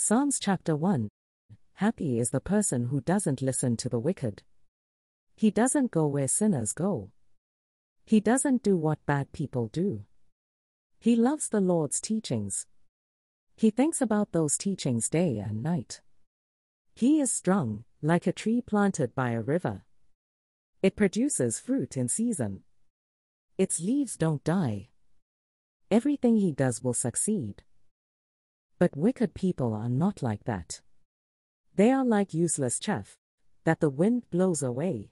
Psalms chapter 1 Happy is the person who doesn't listen to the wicked. He doesn't go where sinners go. He doesn't do what bad people do. He loves the Lord's teachings. He thinks about those teachings day and night. He is strong, like a tree planted by a river. It produces fruit in season. Its leaves don't die. Everything he does will succeed. But wicked people are not like that. They are like useless chaff that the wind blows away.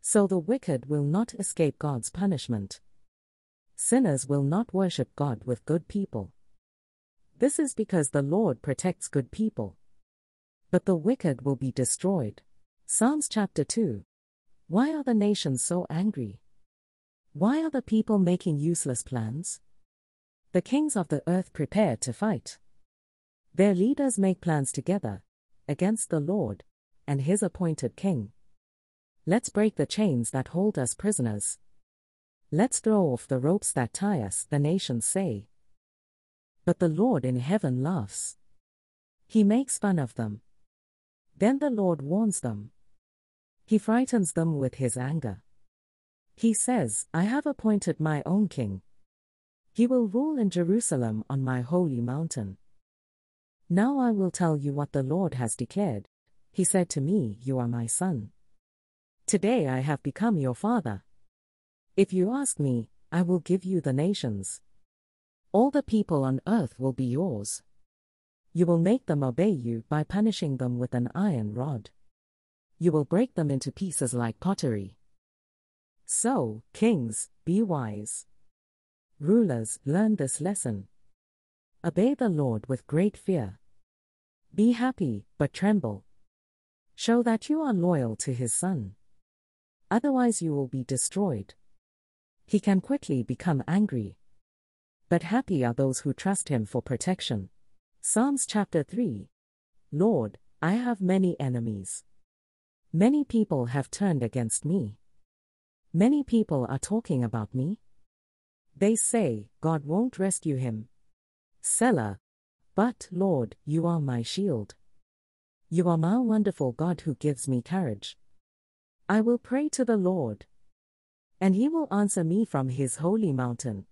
So the wicked will not escape God's punishment. Sinners will not worship God with good people. This is because the Lord protects good people. But the wicked will be destroyed. Psalms chapter 2. Why are the nations so angry? Why are the people making useless plans? The kings of the earth prepare to fight. Their leaders make plans together against the Lord and his appointed king. Let's break the chains that hold us prisoners. Let's throw off the ropes that tie us, the nations say. But the Lord in heaven laughs. He makes fun of them. Then the Lord warns them. He frightens them with his anger. He says, I have appointed my own king. He will rule in Jerusalem on my holy mountain. Now I will tell you what the Lord has declared. He said to me, You are my son. Today I have become your father. If you ask me, I will give you the nations. All the people on earth will be yours. You will make them obey you by punishing them with an iron rod. You will break them into pieces like pottery. So, kings, be wise. Rulers, learn this lesson. Obey the Lord with great fear. Be happy, but tremble. Show that you are loyal to his son. Otherwise, you will be destroyed. He can quickly become angry. But happy are those who trust him for protection. Psalms chapter 3 Lord, I have many enemies. Many people have turned against me. Many people are talking about me. They say, God won't rescue him. Selah, but, Lord, you are my shield. You are my wonderful God who gives me courage. I will pray to the Lord. And he will answer me from his holy mountain.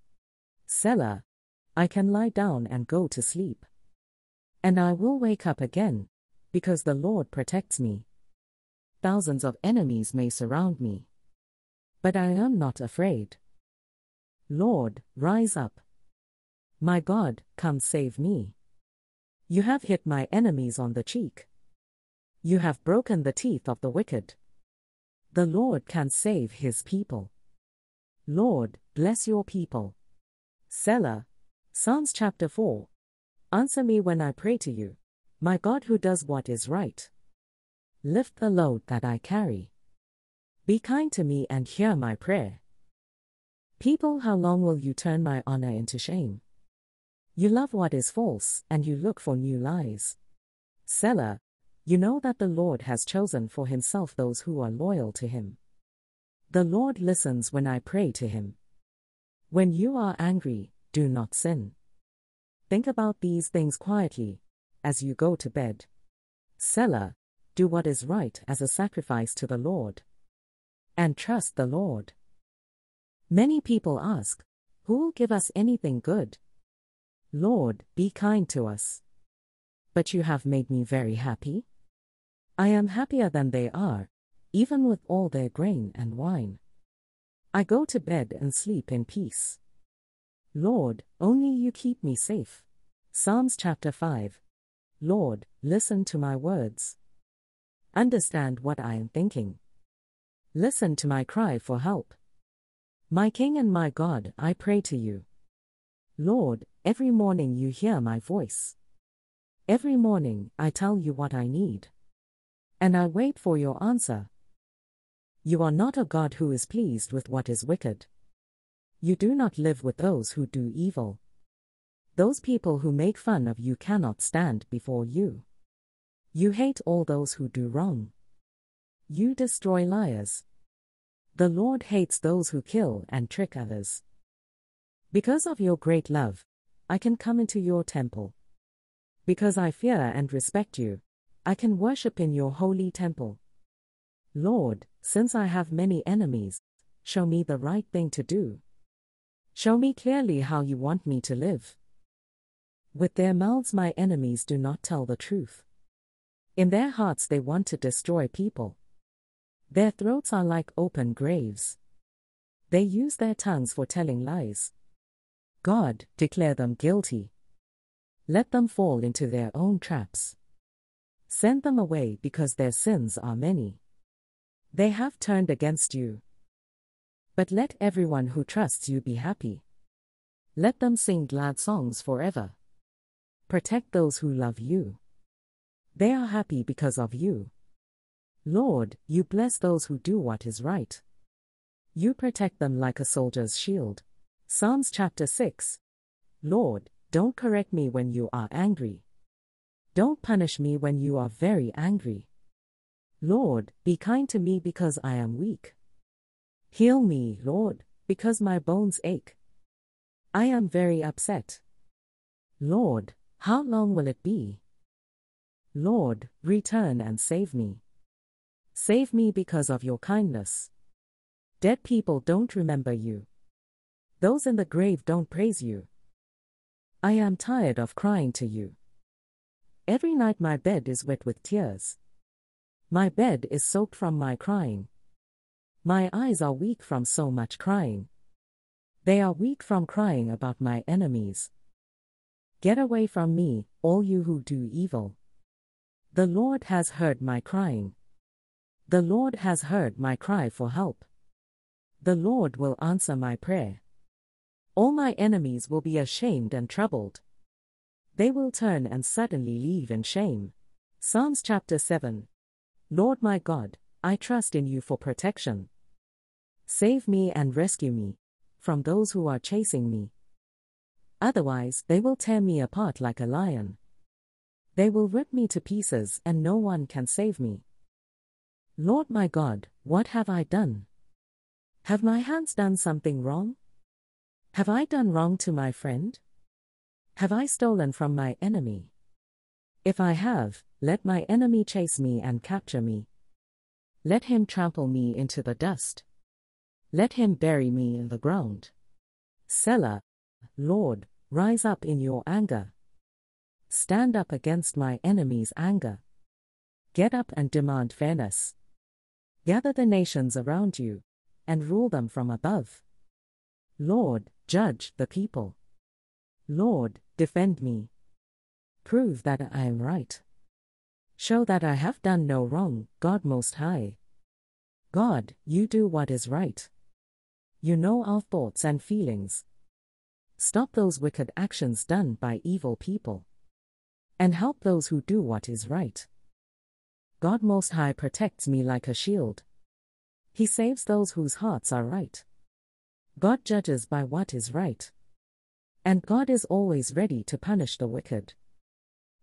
Selah. I can lie down and go to sleep. And I will wake up again, because the Lord protects me. Thousands of enemies may surround me. But I am not afraid. Lord, rise up. My God, come save me. You have hit my enemies on the cheek. You have broken the teeth of the wicked. The Lord can save his people. Lord, bless your people. Selah. Psalms chapter 4. Answer me when I pray to you, my God who does what is right. Lift the load that I carry. Be kind to me and hear my prayer. People, how long will you turn my honor into shame? You love what is false, and you look for new lies. Selah, you know that the Lord has chosen for himself those who are loyal to him. The Lord listens when I pray to him. When you are angry, do not sin. Think about these things quietly, as you go to bed. Selah, do what is right as a sacrifice to the Lord. And trust the Lord. Many people ask, Who will give us anything good? Lord, be kind to us. But you have made me very happy. I am happier than they are, even with all their grain and wine. I go to bed and sleep in peace. Lord, only you keep me safe. Psalms chapter 5. Lord, listen to my words. Understand what I am thinking. Listen to my cry for help. My King and my God, I pray to you. Lord, every morning you hear my voice. Every morning I tell you what I need. And I wait for your answer. You are not a God who is pleased with what is wicked. You do not live with those who do evil. Those people who make fun of you cannot stand before you. You hate all those who do wrong. You destroy liars. The Lord hates those who kill and trick others. Because of your great love, I can come into your temple. Because I fear and respect you, I can worship in your holy temple. Lord, since I have many enemies, show me the right thing to do. Show me clearly how you want me to live. With their mouths, my enemies do not tell the truth. In their hearts, they want to destroy people. Their throats are like open graves. They use their tongues for telling lies. God, declare them guilty. Let them fall into their own traps. Send them away because their sins are many. They have turned against you. But let everyone who trusts you be happy. Let them sing glad songs forever. Protect those who love you. They are happy because of you. Lord, you bless those who do what is right. You protect them like a soldier's shield. Psalms chapter 6. Lord, don't correct me when you are angry. Don't punish me when you are very angry. Lord, be kind to me because I am weak. Heal me, Lord, because my bones ache. I am very upset. Lord, how long will it be? Lord, return and save me. Save me because of your kindness. Dead people don't remember you. Those in the grave don't praise you. I am tired of crying to you. Every night my bed is wet with tears. My bed is soaked from my crying. My eyes are weak from so much crying. They are weak from crying about my enemies. Get away from me, all you who do evil. The Lord has heard my crying. The Lord has heard my cry for help. The Lord will answer my prayer. All my enemies will be ashamed and troubled. They will turn and suddenly leave in shame. Psalms chapter 7. Lord my God, I trust in you for protection. Save me and rescue me from those who are chasing me. Otherwise, they will tear me apart like a lion. They will rip me to pieces, and no one can save me. Lord my God, what have I done? Have my hands done something wrong? Have I done wrong to my friend? Have I stolen from my enemy? If I have, let my enemy chase me and capture me. Let him trample me into the dust. Let him bury me in the ground. Selah, Lord, rise up in your anger. Stand up against my enemy's anger. Get up and demand fairness. Gather the nations around you, and rule them from above. Lord, judge the people. Lord, defend me. Prove that I am right. Show that I have done no wrong, God Most High. God, you do what is right. You know our thoughts and feelings. Stop those wicked actions done by evil people. And help those who do what is right. God Most High protects me like a shield. He saves those whose hearts are right. God judges by what is right. And God is always ready to punish the wicked.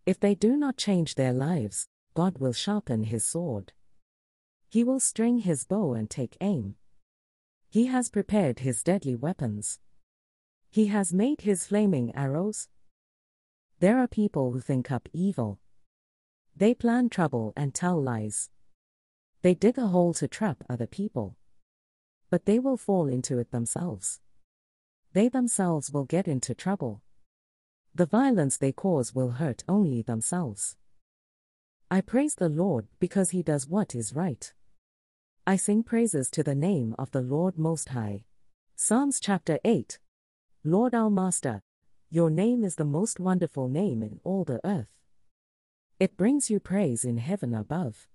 If they do not change their lives, God will sharpen his sword. He will string his bow and take aim. He has prepared his deadly weapons. He has made his flaming arrows. There are people who think up evil. They plan trouble and tell lies. They dig a hole to trap other people. But they will fall into it themselves. They themselves will get into trouble. The violence they cause will hurt only themselves. I praise the Lord because he does what is right. I sing praises to the name of the Lord Most High. Psalms chapter 8. Lord our Master, your name is the most wonderful name in all the earth. It brings you praise in heaven above.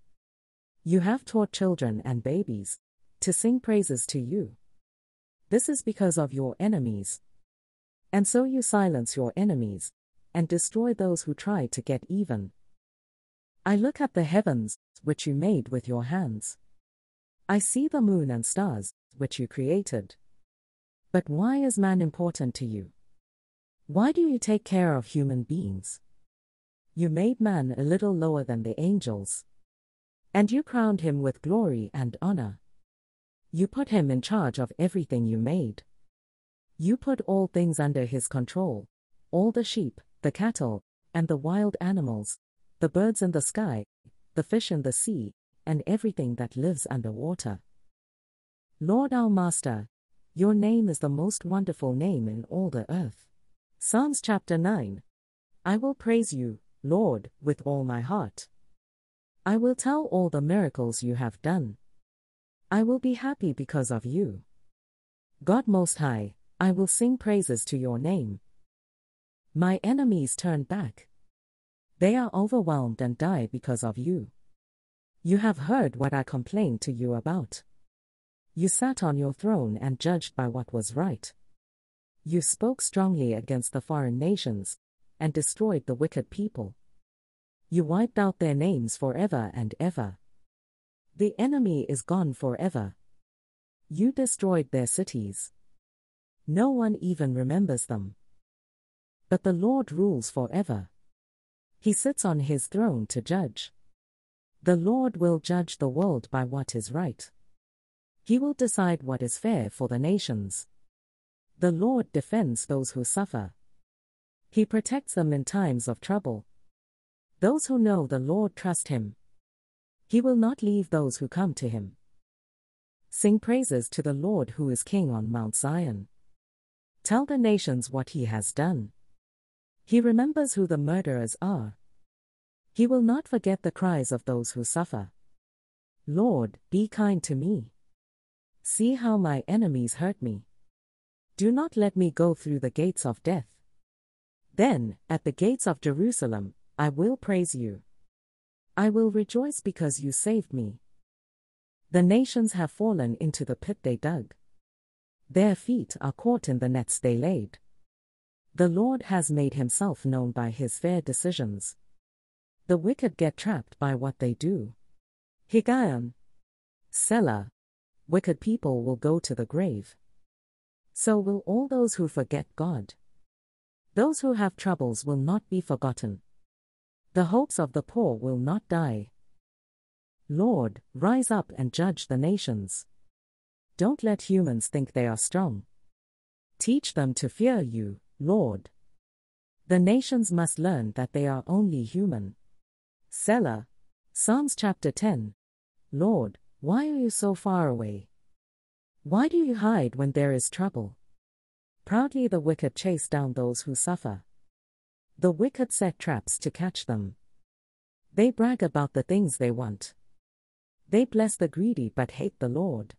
You have taught children and babies to sing praises to you. This is because of your enemies. And so you silence your enemies and destroy those who try to get even. I look at the heavens, which you made with your hands. I see the moon and stars, which you created. But why is man important to you? Why do you take care of human beings? You made man a little lower than the angels. And you crowned him with glory and honor. You put him in charge of everything you made. You put all things under his control all the sheep, the cattle, and the wild animals, the birds in the sky, the fish in the sea, and everything that lives under water. Lord our Master, your name is the most wonderful name in all the earth. Psalms chapter 9. I will praise you, Lord, with all my heart. I will tell all the miracles you have done. I will be happy because of you. God Most High, I will sing praises to your name. My enemies turn back. They are overwhelmed and die because of you. You have heard what I complained to you about. You sat on your throne and judged by what was right. You spoke strongly against the foreign nations and destroyed the wicked people. You wiped out their names forever and ever. The enemy is gone forever. You destroyed their cities. No one even remembers them. But the Lord rules forever. He sits on his throne to judge. The Lord will judge the world by what is right. He will decide what is fair for the nations. The Lord defends those who suffer. He protects them in times of trouble. Those who know the Lord trust him. He will not leave those who come to him. Sing praises to the Lord who is King on Mount Zion. Tell the nations what he has done. He remembers who the murderers are. He will not forget the cries of those who suffer. Lord, be kind to me. See how my enemies hurt me. Do not let me go through the gates of death. Then, at the gates of Jerusalem, I will praise you. I will rejoice because you saved me. The nations have fallen into the pit they dug. Their feet are caught in the nets they laid. The Lord has made himself known by his fair decisions. The wicked get trapped by what they do. Higgaion. Selah. Wicked people will go to the grave. So will all those who forget God. Those who have troubles will not be forgotten. The hopes of the poor will not die. Lord, rise up and judge the nations. Don't let humans think they are strong. Teach them to fear you, Lord. The nations must learn that they are only human. Selah. Psalms chapter 10. Lord, why are you so far away? Why do you hide when there is trouble? Proudly the wicked chase down those who suffer. The wicked set traps to catch them. They brag about the things they want. They bless the greedy but hate the Lord.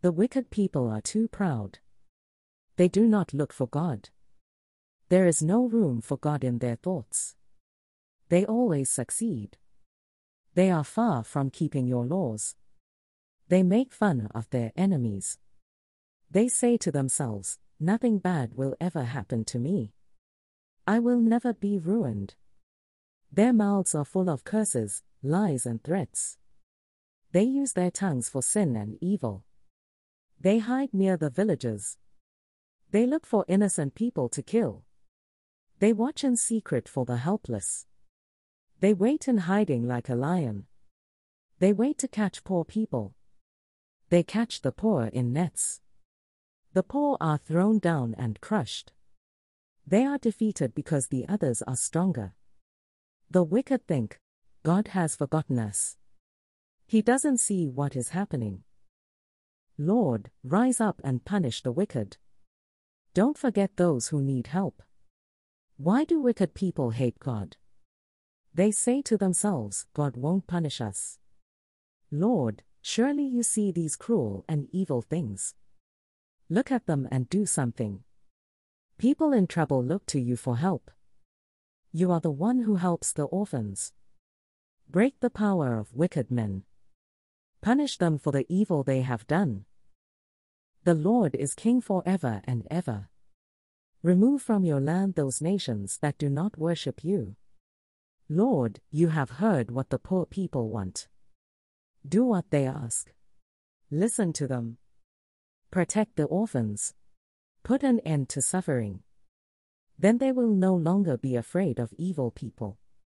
The wicked people are too proud. They do not look for God. There is no room for God in their thoughts. They always succeed. They are far from keeping your laws. They make fun of their enemies. They say to themselves, Nothing bad will ever happen to me. I will never be ruined. Their mouths are full of curses, lies, and threats. They use their tongues for sin and evil. They hide near the villages. They look for innocent people to kill. They watch in secret for the helpless. They wait in hiding like a lion. They wait to catch poor people. They catch the poor in nets. The poor are thrown down and crushed. They are defeated because the others are stronger. The wicked think, God has forgotten us. He doesn't see what is happening. Lord, rise up and punish the wicked. Don't forget those who need help. Why do wicked people hate God? They say to themselves, God won't punish us. Lord, surely you see these cruel and evil things. Look at them and do something. People in trouble look to you for help. You are the one who helps the orphans. Break the power of wicked men. Punish them for the evil they have done. The Lord is king forever and ever. Remove from your land those nations that do not worship you. Lord, you have heard what the poor people want. Do what they ask. Listen to them. Protect the orphans. Put an end to suffering. Then they will no longer be afraid of evil people.